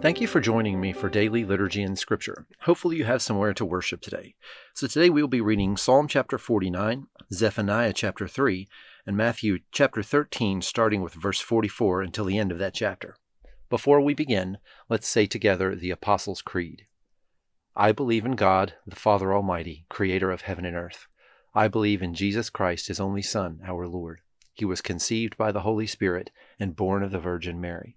Thank you for joining me for daily liturgy and scripture. Hopefully, you have somewhere to worship today. So, today we will be reading Psalm chapter 49, Zephaniah chapter 3, and Matthew chapter 13, starting with verse 44 until the end of that chapter. Before we begin, let's say together the Apostles' Creed. I believe in God, the Father Almighty, creator of heaven and earth. I believe in Jesus Christ, his only Son, our Lord. He was conceived by the Holy Spirit and born of the Virgin Mary.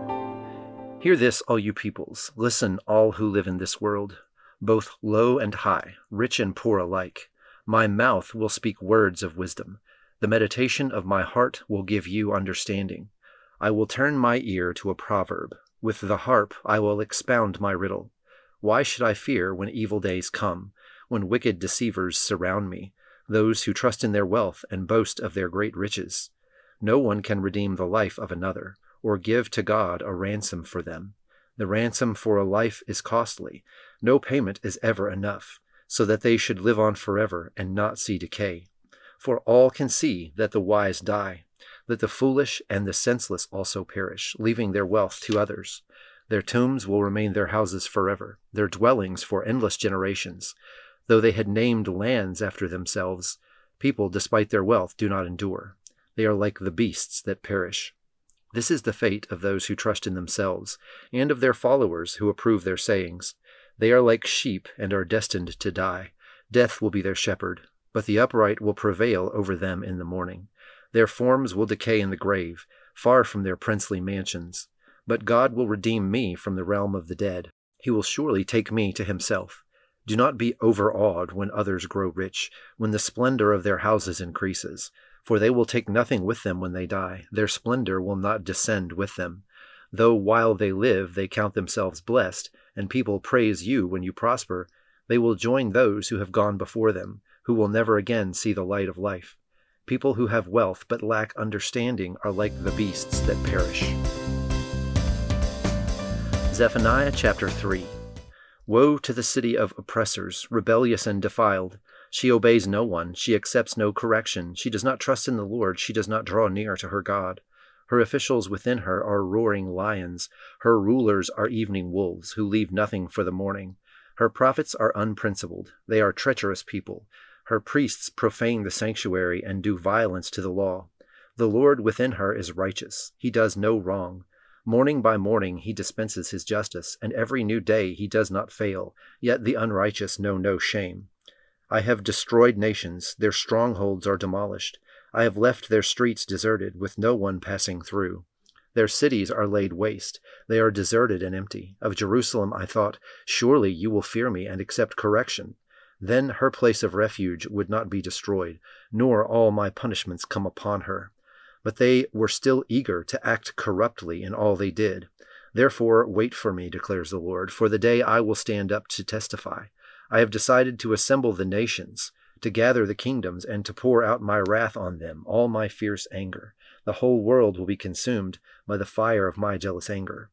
Hear this, all you peoples. Listen, all who live in this world, both low and high, rich and poor alike. My mouth will speak words of wisdom. The meditation of my heart will give you understanding. I will turn my ear to a proverb. With the harp I will expound my riddle. Why should I fear when evil days come, when wicked deceivers surround me, those who trust in their wealth and boast of their great riches? No one can redeem the life of another or give to God a ransom for them. The ransom for a life is costly. No payment is ever enough, so that they should live on forever and not see decay. For all can see that the wise die, that the foolish and the senseless also perish, leaving their wealth to others. Their tombs will remain their houses forever, their dwellings for endless generations. Though they had named lands after themselves, people, despite their wealth, do not endure. They are like the beasts that perish. This is the fate of those who trust in themselves, and of their followers who approve their sayings. They are like sheep and are destined to die. Death will be their shepherd, but the upright will prevail over them in the morning. Their forms will decay in the grave, far from their princely mansions. But God will redeem me from the realm of the dead. He will surely take me to himself. Do not be overawed when others grow rich, when the splendor of their houses increases for they will take nothing with them when they die. Their splendor will not descend with them. Though while they live they count themselves blessed, and people praise you when you prosper, they will join those who have gone before them, who will never again see the light of life. People who have wealth but lack understanding are like the beasts that perish. Zephaniah chapter 3 Woe to the city of oppressors, rebellious and defiled! She obeys no one, she accepts no correction, she does not trust in the Lord, she does not draw near to her God. Her officials within her are roaring lions, her rulers are evening wolves, who leave nothing for the morning. Her prophets are unprincipled, they are treacherous people. Her priests profane the sanctuary and do violence to the law. The Lord within her is righteous, he does no wrong. Morning by morning he dispenses his justice, and every new day he does not fail, yet the unrighteous know no shame. I have destroyed nations, their strongholds are demolished. I have left their streets deserted, with no one passing through. Their cities are laid waste, they are deserted and empty. Of Jerusalem I thought, Surely you will fear me and accept correction. Then her place of refuge would not be destroyed, nor all my punishments come upon her. But they were still eager to act corruptly in all they did. Therefore, wait for me, declares the Lord, for the day I will stand up to testify. I have decided to assemble the nations, to gather the kingdoms, and to pour out my wrath on them, all my fierce anger. The whole world will be consumed by the fire of my jealous anger.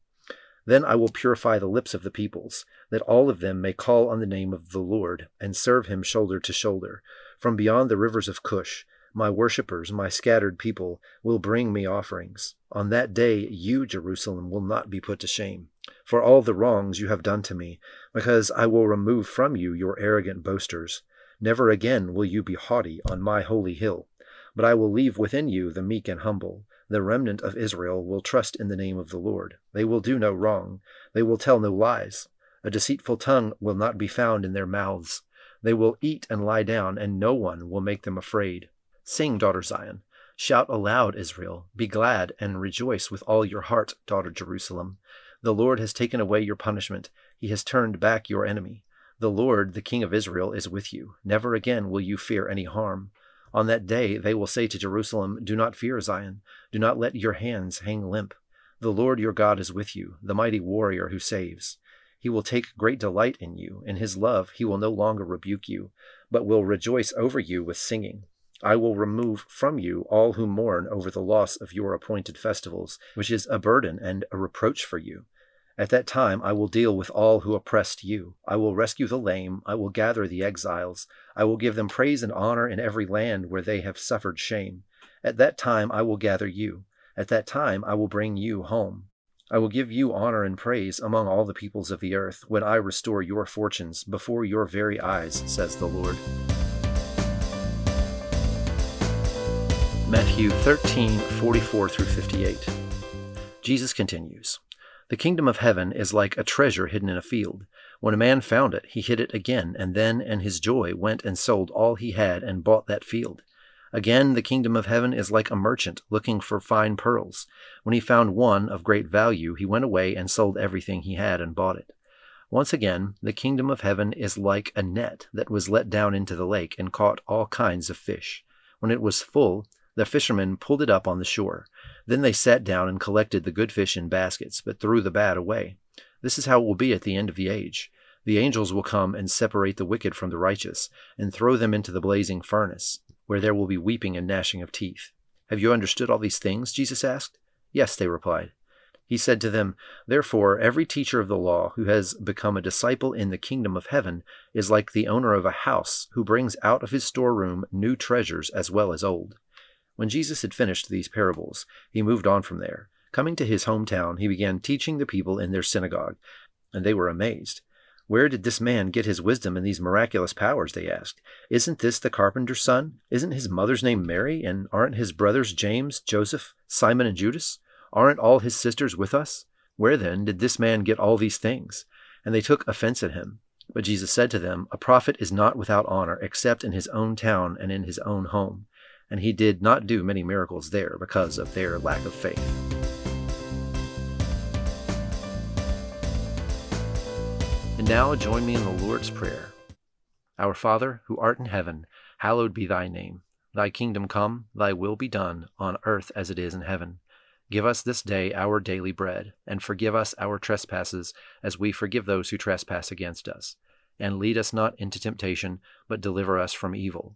Then I will purify the lips of the peoples, that all of them may call on the name of the Lord, and serve him shoulder to shoulder. From beyond the rivers of Cush, my worshippers, my scattered people, will bring me offerings. On that day, you, Jerusalem, will not be put to shame for all the wrongs you have done to me, because I will remove from you your arrogant boasters. Never again will you be haughty on my holy hill, but I will leave within you the meek and humble. The remnant of Israel will trust in the name of the Lord. They will do no wrong. They will tell no lies. A deceitful tongue will not be found in their mouths. They will eat and lie down, and no one will make them afraid. Sing, daughter Zion. Shout aloud, Israel. Be glad and rejoice with all your heart, daughter Jerusalem. The Lord has taken away your punishment. He has turned back your enemy. The Lord, the King of Israel, is with you. Never again will you fear any harm. On that day they will say to Jerusalem, Do not fear, Zion. Do not let your hands hang limp. The Lord your God is with you, the mighty warrior who saves. He will take great delight in you. In his love, he will no longer rebuke you, but will rejoice over you with singing. I will remove from you all who mourn over the loss of your appointed festivals, which is a burden and a reproach for you. At that time I will deal with all who oppressed you. I will rescue the lame. I will gather the exiles. I will give them praise and honor in every land where they have suffered shame. At that time I will gather you. At that time I will bring you home. I will give you honor and praise among all the peoples of the earth when I restore your fortunes before your very eyes, says the Lord. Matthew 13, 44 through 58. Jesus continues The kingdom of heaven is like a treasure hidden in a field. When a man found it, he hid it again, and then, in his joy, went and sold all he had and bought that field. Again, the kingdom of heaven is like a merchant looking for fine pearls. When he found one of great value, he went away and sold everything he had and bought it. Once again, the kingdom of heaven is like a net that was let down into the lake and caught all kinds of fish. When it was full, the fishermen pulled it up on the shore. Then they sat down and collected the good fish in baskets, but threw the bad away. This is how it will be at the end of the age. The angels will come and separate the wicked from the righteous, and throw them into the blazing furnace where there will be weeping and gnashing of teeth. Have you understood all these things? Jesus asked. Yes, they replied. He said to them, Therefore, every teacher of the law who has become a disciple in the kingdom of heaven is like the owner of a house who brings out of his storeroom new treasures as well as old. When Jesus had finished these parables, he moved on from there. Coming to his hometown, he began teaching the people in their synagogue, and they were amazed. Where did this man get his wisdom and these miraculous powers? They asked. Isn't this the carpenter's son? Isn't his mother's name Mary? And aren't his brothers James, Joseph, Simon, and Judas? Aren't all his sisters with us? Where then did this man get all these things? And they took offense at him. But Jesus said to them, A prophet is not without honor except in his own town and in his own home. And he did not do many miracles there because of their lack of faith. And now join me in the Lord's Prayer. Our Father, who art in heaven, hallowed be thy name. Thy kingdom come, thy will be done, on earth as it is in heaven. Give us this day our daily bread, and forgive us our trespasses, as we forgive those who trespass against us. And lead us not into temptation, but deliver us from evil.